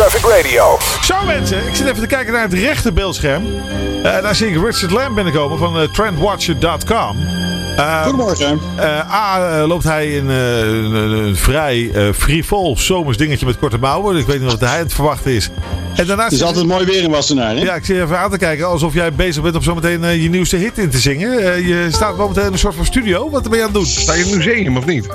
Traffic Radio. Zo mensen, ik zit even te kijken naar het rechter beeldscherm. Uh, daar zie ik Richard Lamb binnenkomen van uh, trendwatcher.com. Uh, Goedemorgen. A loopt hij in een, een, vrij frivol zomers dingetje met korte mouwen. Ik weet niet wat hij het verwachten is. En daarnaast het is altijd mooi weer in Wassenaar, hè? Ja, ik zie even aan te kijken alsof jij bezig bent om zometeen uh, je nieuwste hit in te zingen. je staat momenteel in een soort van studio. Wat ben je aan het doen? Sta je in een museum of niet?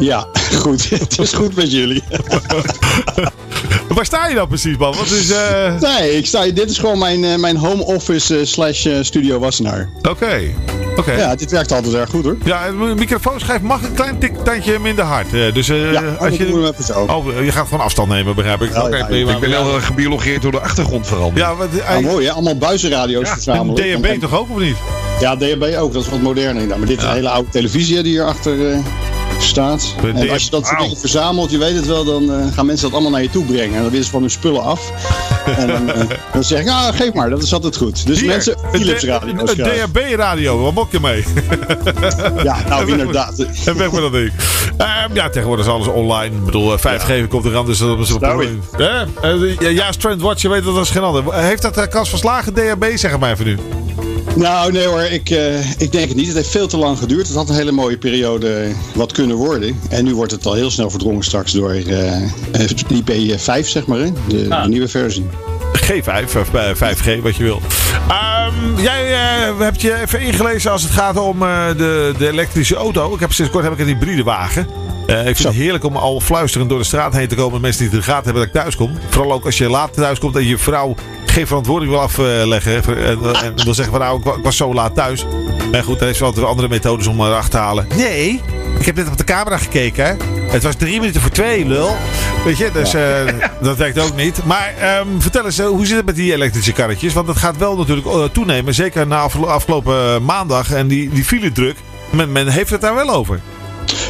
Ja, goed. het is goed met jullie. Waar sta je dan precies, man? Wat is, uh... Nee, ik sta, dit is gewoon mijn, uh, mijn home office uh, slash studio Wassenaar. Oké. Okay. Ja, dit werkt altijd erg goed hoor. Ja, een microfoonschijf mag een klein tandje minder hard. dus ja, als je, doen even zo. Oh, je gaat gewoon afstand nemen, begrijp ik. Ja, okay, ja, ik ben wel gebiologeerd door de achtergrond veranderd. Ja, wat, ah, mooi hè, allemaal buizenradio's verzamelen. DNB toch ook of niet? Ja, DNB ook, dat is wat moderner. Maar dit is een hele oude televisie die hierachter staat. En als je dat soort dingen verzamelt, je weet het wel, dan uh, gaan mensen dat allemaal naar je toe brengen. En dan willen ze van hun spullen af. en dan, uh, dan zeg ik, ah, geef maar, dat is altijd goed. Dus Hier, mensen, Philips radio. Een DHB radio, wat mok je mee? ja, nou inderdaad. En weg met dat ding. Uh, ja, tegenwoordig is alles online. Ik bedoel, 5G ja. komt eraan, dus dat is een probleem. Ja, ja, Strand je weet dat dat is geen ander. Heeft dat de kans verslagen, DHB, zeg maar even nu? Nou, nee hoor, ik, uh, ik denk het niet. Het heeft veel te lang geduurd. Het had een hele mooie periode wat kunnen worden. En nu wordt het al heel snel verdrongen straks door uh, IP5, zeg maar, hè? De, ah. de nieuwe versie. G5, of 5G, wat je wil. Um, jij uh, hebt je even ingelezen als het gaat om uh, de, de elektrische auto. Ik heb sinds kort heb ik een hybride wagen. Uh, ik vind Zo. het heerlijk om al fluisterend door de straat heen te komen. Mensen die het in de gaten hebben dat ik thuis kom. Vooral ook als je laat thuis komt en je vrouw geen verantwoording wil afleggen. En, en wil zeggen van nou, ik was zo laat thuis. Maar goed, er is wel andere methodes om erachter te halen. Nee, ik heb net op de camera gekeken. Het was drie minuten voor twee, lul. Weet je, dus uh, dat werkt ook niet. Maar um, vertel eens, hoe zit het met die elektrische karretjes? Want dat gaat wel natuurlijk uh, toenemen. Zeker na afgelopen maandag en die, die file druk. Men, men heeft het daar wel over.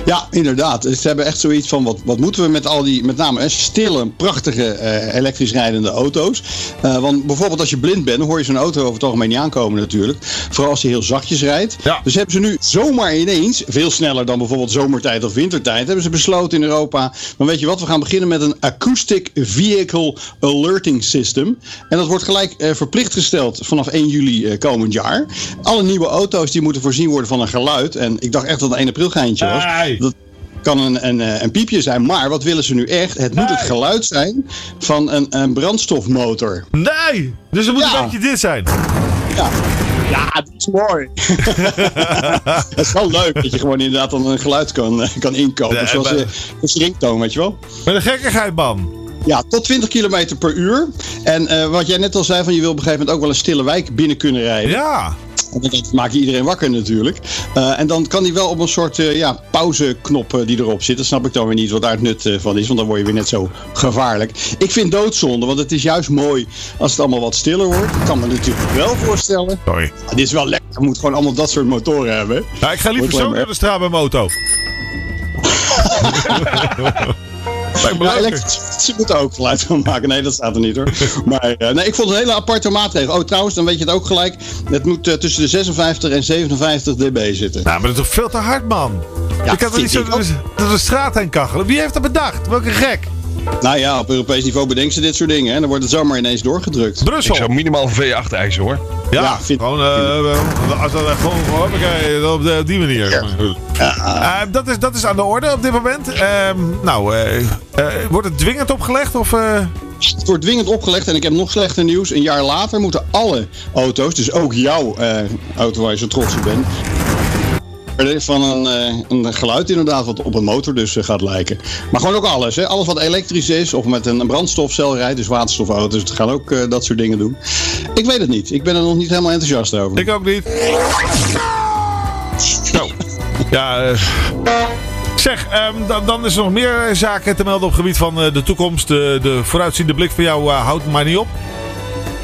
Ja, inderdaad. Ze hebben echt zoiets van, wat, wat moeten we met al die, met name stille, prachtige uh, elektrisch rijdende auto's. Uh, want bijvoorbeeld als je blind bent, dan hoor je zo'n auto over het algemeen niet aankomen natuurlijk. Vooral als hij heel zachtjes rijdt. Ja. Dus hebben ze nu zomaar ineens, veel sneller dan bijvoorbeeld zomertijd of wintertijd, hebben ze besloten in Europa, dan weet je wat, we gaan beginnen met een Acoustic Vehicle Alerting System. En dat wordt gelijk uh, verplicht gesteld vanaf 1 juli komend jaar. Alle nieuwe auto's die moeten voorzien worden van een geluid. En ik dacht echt dat het een 1 april geintje was. Dat kan een, een, eh, een piepje zijn, maar wat willen ze nu echt? Het moet het geluid zijn van een, een brandstofmotor. Nee! Dus het moet ja. een beetje dit zijn. Ja. Ja, dat is mooi. het is wel leuk dat je gewoon inderdaad dan een geluid kan, eh, kan inkopen. Nee, zoals maar... een ringtoon, weet je wel. Met een gekkigheid, man. Ja, tot 20 km per uur. En uh, wat jij net al zei, van je wil op een gegeven moment ook wel een stille wijk binnen kunnen rijden. Ja. Dat maakt iedereen wakker natuurlijk. Uh, en dan kan hij wel op een soort uh, ja, pauzeknop uh, die erop zit. Dat snap ik dan weer niet wat daar het nut van is. Want dan word je weer net zo gevaarlijk. Ik vind doodzonde, want het is juist mooi als het allemaal wat stiller wordt. Ik kan me natuurlijk wel voorstellen. Sorry. dit is wel lekker. Je moet gewoon allemaal dat soort motoren hebben. Ja, ik ga liever zo naar de straat Ja, elektrische moeten ook geluid van maken. Nee, dat staat er niet hoor. Maar uh, nee, ik vond het een hele aparte maatregel. Oh, trouwens, dan weet je het ook gelijk. Het moet uh, tussen de 56 en 57 dB zitten. Nou, maar dat is toch veel te hard, man? Ja, ik had er niet zo door de straat heen kachelen. Wie heeft dat bedacht? Welke gek? Nou ja, op Europees niveau bedenken ze dit soort dingen. En dan wordt het zomaar ineens doorgedrukt. Brussel. Ik zou minimaal V8 eisen hoor. Ja, ja vind, gewoon, uh, als dat gewoon, hoppakee, op, de, die manier. Ja. Uh, dat, is, dat is aan de orde op dit moment. Uh, nou, wordt het dwingend opgelegd? Of, Het wordt dwingend opgelegd en ik heb nog slechter nieuws. Een jaar later moeten alle auto's, dus ook jouw auto waar je zo trots op bent, van een, uh, een geluid inderdaad wat op een motor dus uh, gaat lijken. Maar gewoon ook alles. Hè? Alles wat elektrisch is of met een brandstofcel rijdt, dus waterstofauto's, het gaan ook uh, dat soort dingen doen. Ik weet het niet. Ik ben er nog niet helemaal enthousiast over. Ik ook niet. Ja, Zeg, dan, dan, is er nog meer zaken te melden op het gebied van de toekomst. De, de vooruitziende blik van jou houdt maar niet op.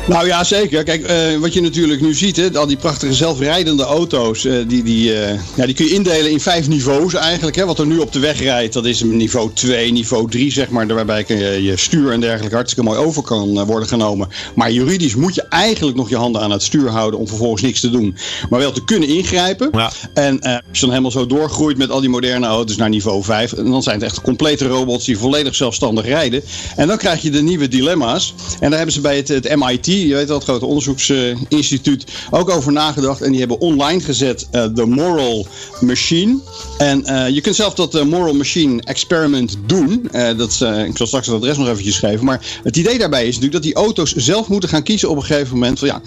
Nou ja, zeker. Kijk, eh, wat je natuurlijk nu ziet, hè, al die prachtige zelfrijdende auto's, uh, die, die, uh, ja, die kun je indelen in vijf niveaus eigenlijk. Hè. Wat er nu op de weg rijdt, dat is niveau 2, niveau 3, zeg maar, waarbij je, je stuur en dergelijke hartstikke mooi over kan worden genomen. Maar juridisch moet je eigenlijk nog je handen aan het stuur houden om vervolgens niks te doen. Maar wel te kunnen ingrijpen. Ja. En als je dan helemaal zo doorgroeit met al die moderne auto's naar niveau 5, dan zijn het echt complete robots die volledig zelfstandig rijden. En dan krijg je de nieuwe dilemma's. En daar hebben ze bij het, het MIT je weet wel, het grote onderzoeksinstituut, ook over nagedacht. En die hebben online gezet uh, de Moral Machine. En uh, je kunt zelf dat uh, Moral Machine Experiment doen. dat, ik zal straks het adres nog eventjes schrijven. Maar het idee daarbij is natuurlijk dat die auto's zelf moeten gaan kiezen op een gegeven moment. Van ja,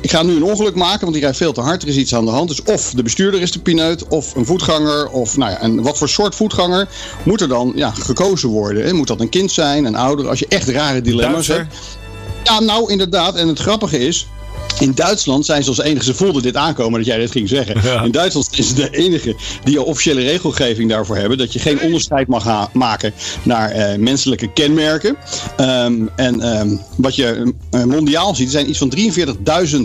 ik ga nu een ongeluk maken, want die rijdt veel te hard. Er is iets aan de hand. Dus of de bestuurder is de pineut, of een voetganger, of nou ja, en wat voor soort voetganger moet er dan ja, gekozen worden? Moet dat een kind zijn, een ouder? Als je echt rare dilemma's hebt. Ja, nou inderdaad. En het grappige is, in Duitsland zijn ze als enige, ze voelden dit aankomen dat jij dit ging zeggen. In Duitsland zijn ze de enige die officiële regelgeving daarvoor hebben. Dat je geen onderscheid mag maken naar uh, menselijke kenmerken. Um, en um, wat je uh, mondiaal ziet, er zijn iets van 43.000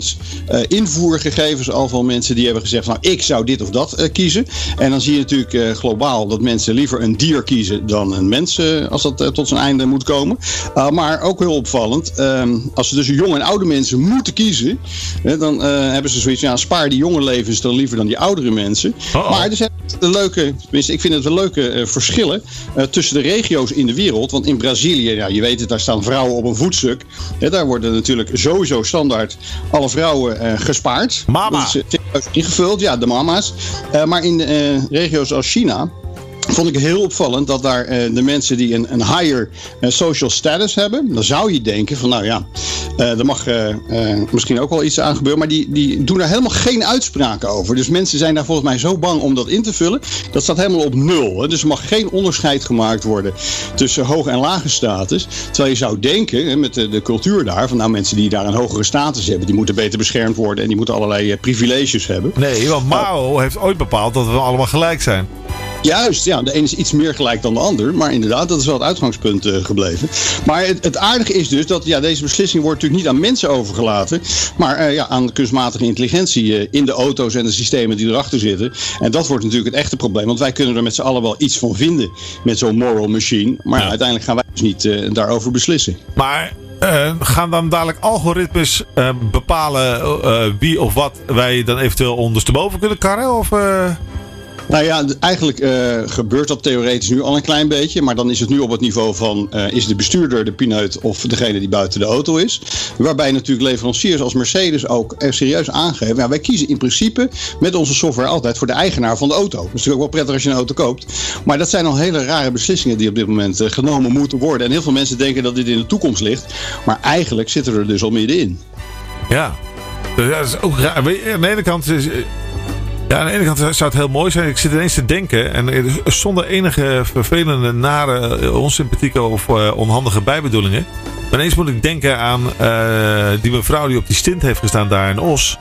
uh, invoergegevens al van mensen die hebben gezegd: Nou, ik zou dit of dat kiezen. En dan zie je natuurlijk globaal dat mensen liever een dier kiezen dan een mens als dat tot zijn einde moet komen. maar ook heel opvallend, um, als ze dus jong en oude mensen moeten kiezen dan uh, hebben ze zoiets ja, spaar die jonge levens dan liever dan die oudere mensen. -oh. Maar er zijn de leuke, tenminste, ik vind het wel leuke uh, verschillen uh, tussen de regio's in de wereld. Want in Brazilië, ja, je weet het, daar staan vrouwen op een voetstuk. Hè, daar worden natuurlijk sowieso standaard alle vrouwen gespaard. Mama. Dat is ingevuld, ja, de mama's. maar in regio's als China vond ik heel opvallend dat daar uh, de mensen die een, een higher uh, social status hebben, dan zou je denken van nou ja, uh, er mag misschien ook wel iets aan gebeuren, maar die, die doen daar helemaal geen uitspraken over. Dus mensen zijn daar volgens mij zo bang om dat in te vullen. Dat staat helemaal op nul. Hè? Dus er mag geen onderscheid gemaakt worden tussen hoge en lage status. Terwijl je zou denken, hè, met de, de, cultuur daar, van nou mensen die daar een hogere status hebben, die moeten beter beschermd worden en die moeten allerlei privileges hebben. Nee, want Mao heeft ooit bepaald dat we allemaal gelijk zijn. Juist, ja. De een is iets meer gelijk dan de ander. Maar inderdaad, dat is wel het uitgangspunt uh, gebleven. Maar het, het, aardige is dus dat ja, deze beslissing wordt natuurlijk niet aan mensen overgelaten. Maar uh, ja, aan kunstmatige intelligentie uh, in de auto's en de systemen die erachter zitten. En dat wordt natuurlijk het echte probleem. Want wij kunnen er met z'n allen wel iets van vinden met zo'n moral machine. Maar ja. uiteindelijk gaan wij dus niet daarover beslissen. Maar gaan dan dadelijk algoritmes bepalen wie of wat wij dan eventueel ondersteboven kunnen karren? Of... Nou ja, eigenlijk uh, gebeurt dat theoretisch nu al een klein beetje. Maar dan is het nu op het niveau van uh, is de bestuurder de pineut of degene die buiten de auto is. Waarbij natuurlijk leveranciers als Mercedes ook serieus aangeven. Wij kiezen in principe met onze software altijd voor de eigenaar van de auto. Dat is natuurlijk ook wel prettig als je een auto koopt. Maar dat zijn al hele rare beslissingen die op dit moment uh, genomen moeten worden. En heel veel mensen denken dat dit in de toekomst ligt. Maar eigenlijk zitten we er dus al middenin. Ja, dat is ook raar. Aan de ene kant is ja, aan de ene kant zou het heel mooi zijn. Ik zit ineens te denken. En zonder enige vervelende, nare, eh, onsympathieke of uh, onhandige bijbedoelingen. Maar ineens moet ik denken aan uh, die mevrouw die op die stint heeft gestaan daar in Os.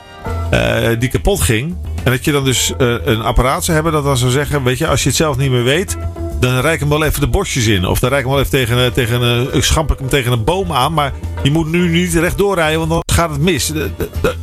Die kapot ging. En dat je dan dus een apparaat zou hebben dat dan zou zeggen: Weet je, als je het zelf niet meer weet dan rijk hem wel even de bosjes in. Of dan rijk hem wel even tegen, tegen, ik schamp ik hem tegen een boom aan. Maar je moet nu niet rechtdoor rijden, want dan gaat het mis.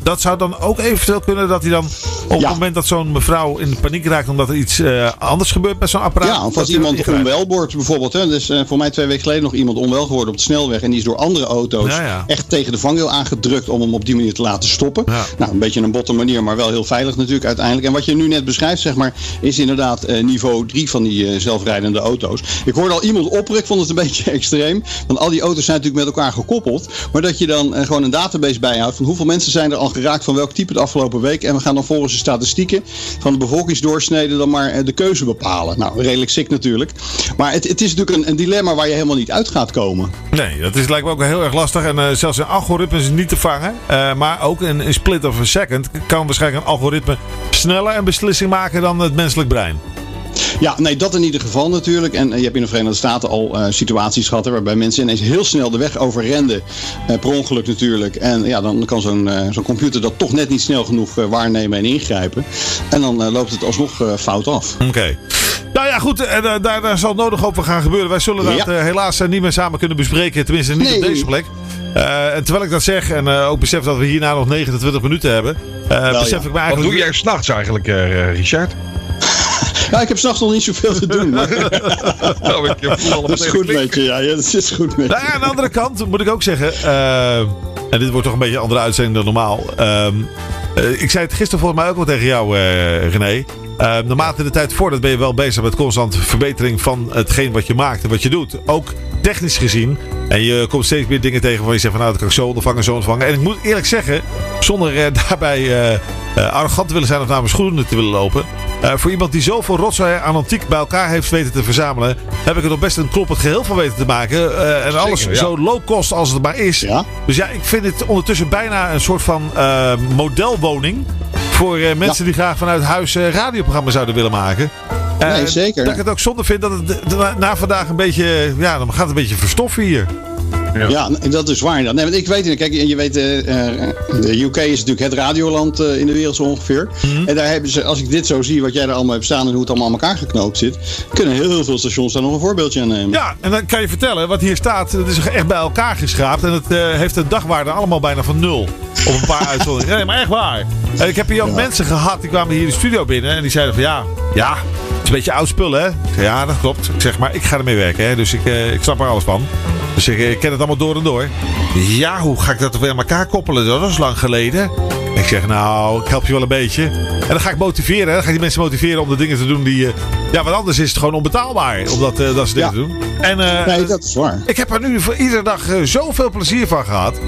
Dat zou dan ook eventueel kunnen dat hij dan op het moment dat zo'n mevrouw in paniek raakt omdat er iets uh, anders gebeurt met zo'n apparaat. Ja, of als iemand onwel wordt bijvoorbeeld. Hè. Dus uh, voor mij twee weken geleden nog iemand onwel geworden op de snelweg. En die is door andere auto's ja, ja. echt tegen de vangrail aangedrukt om hem op die manier te laten stoppen. Nou, een beetje een botte manier, maar wel heel veilig natuurlijk uiteindelijk. En wat je nu net beschrijft, zeg maar, is inderdaad uh, niveau 3 van die zelfrijdende auto's. Ik hoorde al iemand opperen, ik vond het een beetje extreem. Want al die auto's zijn natuurlijk met elkaar gekoppeld. Maar dat je dan gewoon een database bijhoudt van hoeveel mensen zijn er al geraakt van welk type de afgelopen week. En we gaan dan volgens de statistieken van de bevolkingsdoorsnede dan maar eh, de keuze bepalen. Nou, redelijk sick natuurlijk. Maar het, het is natuurlijk een, een, dilemma waar je helemaal niet uit gaat komen. Nee, dat is lijkt me ook heel erg lastig. En uh, zelfs in algoritmes niet te vangen. Uh, maar ook in een split of a second kan waarschijnlijk een algoritme sneller een beslissing maken dan het menselijk brein. Ja, nee, dat in ieder geval natuurlijk. En je hebt in de Verenigde Staten al uh, situaties gehad waarbij mensen ineens heel snel de weg overrenden. Uh, per ongeluk natuurlijk. En ja, dan kan zo'n uh, zo'n computer dat toch net niet snel genoeg waarnemen en ingrijpen. En dan loopt het alsnog fout af. Oké. Okay. Nou ja, goed. En uh, daar, daar, zal nodig over gaan gebeuren. Wij zullen dat uh, helaas niet meer samen kunnen bespreken. Tenminste, niet nee. op deze plek. Uh, en terwijl ik dat zeg en ook besef dat we hierna nog 29 minuten hebben. Wel, besef ja. ik me eigenlijk... Wat doe jij s'nachts eigenlijk, Richard? Ja, ik heb s'nachts nog niet zoveel te doen. Maar... nou, ik voel dat is goed met je, ja. Dat is goed met. Nou ja, aan de andere kant moet ik ook zeggen... Uh, en dit wordt toch een beetje een andere uitzending dan normaal. Uh, uh, ik zei het gisteren volgens mij ook wel tegen jou, René. naarmate de tijd voordat ben je wel bezig met constant verbetering van hetgeen wat je maakt en wat je doet. Ook technisch gezien. En je komt steeds meer dingen tegen waar je zegt van nou dat kan ik zo ontvangen, zo ontvangen. En ik moet eerlijk zeggen, zonder daarbij uh, arrogant te willen zijn of naar mijn schoenen te willen lopen. Voor iemand die zoveel rotzooi aan antiek bij elkaar heeft weten te verzamelen, heb ik er nog best een kloppend geheel van weten te maken. En alles ja. zo low cost als het maar is. Ja? Dus ja, ik vind het ondertussen bijna een soort van modelwoning. Voor mensen ja. die graag vanuit huis radioprogramma's zouden willen maken. Nee, zeker. Dat ik het ook zonde vind dat het na vandaag een beetje, ja, dan gaat het een beetje verstoffen hier. Ja. ja, dat is waar. Nee, want ik weet, kijk, je weet, uh, de UK is natuurlijk het radioland uh, in de wereld zo ongeveer. Mm -hmm. En daar hebben ze, als ik dit zo zie, wat jij er allemaal hebt staan en hoe het allemaal aan elkaar geknoopt zit, kunnen heel, veel stations daar nog een voorbeeldje aan nemen. Ja, en dan kan je vertellen, wat hier staat, het is echt bij elkaar geschraapt en het uh, heeft een dagwaarde allemaal bijna van nul. Op een paar uitzonderingen. Nee, maar echt waar. Ik heb hier ook ja. mensen gehad, die kwamen hier de studio binnen en die zeiden van ja, ja, het is een beetje oud spul hè. Ja, dat klopt. Ik zeg maar, ik ga ermee werken hè, dus ik, ik snap er alles van. Dus ik, ik ken het allemaal door en door. Ja, hoe ga ik dat weer aan elkaar koppelen? Dat is lang geleden. Ik zeg, nou, ik help je wel een beetje. En dan ga ik motiveren. Hè? Dan ga ik die mensen motiveren om de dingen te doen die... Uh, ja, want anders is het gewoon onbetaalbaar om dat, uh, dat soort dingen ja. te doen. En, uh, nee, dat is waar. Ik heb er nu voor iedere dag zoveel plezier van gehad.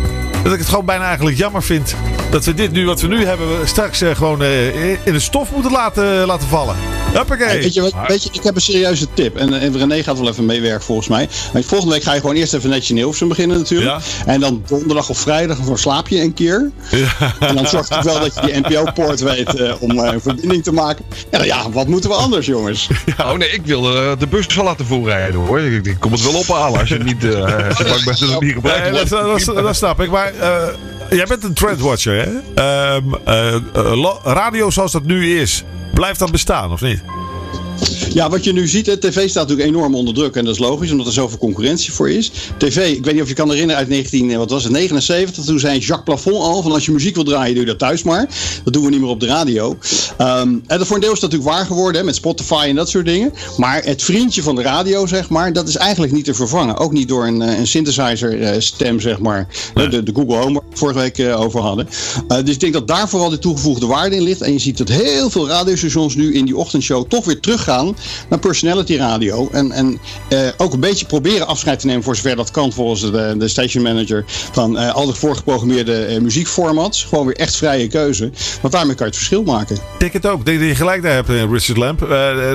Dat ik het gewoon bijna eigenlijk jammer vind dat we dit nu, wat we nu hebben, straks uh, gewoon uh, in de stof moeten laten, laten vallen. Hoppakee. Hey, weet, je, wat, weet je, ik heb een serieuze tip. En, en René gaat wel even meewerken volgens mij. Maar volgende week ga je gewoon eerst even netjes in Hilversum beginnen natuurlijk. Ja. En dan donderdag of vrijdag voor slaap je een keer. Ja. En dan zorg je wel dat je die NPO-poort weet uh, om een verbinding te maken. En ja, wat moeten we anders jongens? Ja. Oh nee, ik wil de bus wel laten voorrijden hoor. Ik, ik kom het wel ophalen als je niet, als je bang bent dat het niet gebruikt wordt. Nee, dat, dat, dat snap ik. Maar jij bent een trendwatcher, hè? Um, uh, uh, radio zoals dat nu is, blijft dat bestaan, of niet? Ja, wat je nu ziet, tv staat natuurlijk enorm onder druk. En dat is logisch, omdat er zoveel concurrentie voor is. TV, ik weet niet of je kan herinneren uit 19, wat was het, 79. Toen zei Jacques Plafond al, van als je muziek wil draaien, doe je dat thuis maar. Dat doen we niet meer op de radio. Um, en voor een deel is dat natuurlijk waar geworden, hè, met Spotify en dat soort dingen. Maar het vriendje van de radio, zeg maar, dat is eigenlijk niet te vervangen. Ook niet door een, een synthesizer stem, zeg maar. Nee. De, de, Google Home, waar we vorige week over hadden. Uh, dus ik denk dat daar vooral de toegevoegde waarde in ligt. En je ziet dat heel veel radiostations nu in die ochtendshow toch weer teruggaan naar personality radio. En, en uh, ook een beetje proberen afscheid te nemen voor zover dat kan volgens de, de station manager. Van uh, al de voorgeprogrammeerde uh, muziekformats. Gewoon weer echt vrije keuze. Want daarmee kan je het verschil maken. Ik denk het ook. Ik denk dat je gelijk daar hebt, Richard Lamp.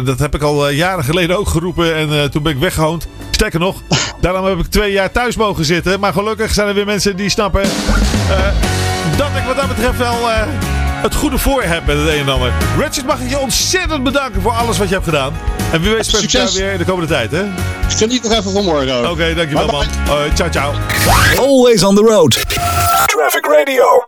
dat heb ik al jaren geleden ook geroepen. En toen ben ik weggehoond. Sterker nog, daarom heb ik twee jaar thuis mogen zitten. Maar gelukkig zijn er weer mensen die snappen dat ik wat dat betreft wel het goede voor heb met het een en ander. Richard, mag ik je ontzettend bedanken voor alles wat je hebt gedaan. En wie weet spreken we elkaar weer de komende tijd, hè? Geniet nog even van morgen. Oké, okay, dankjewel, man. Uh, ciao, ciao. Always on the road. Traffic Radio.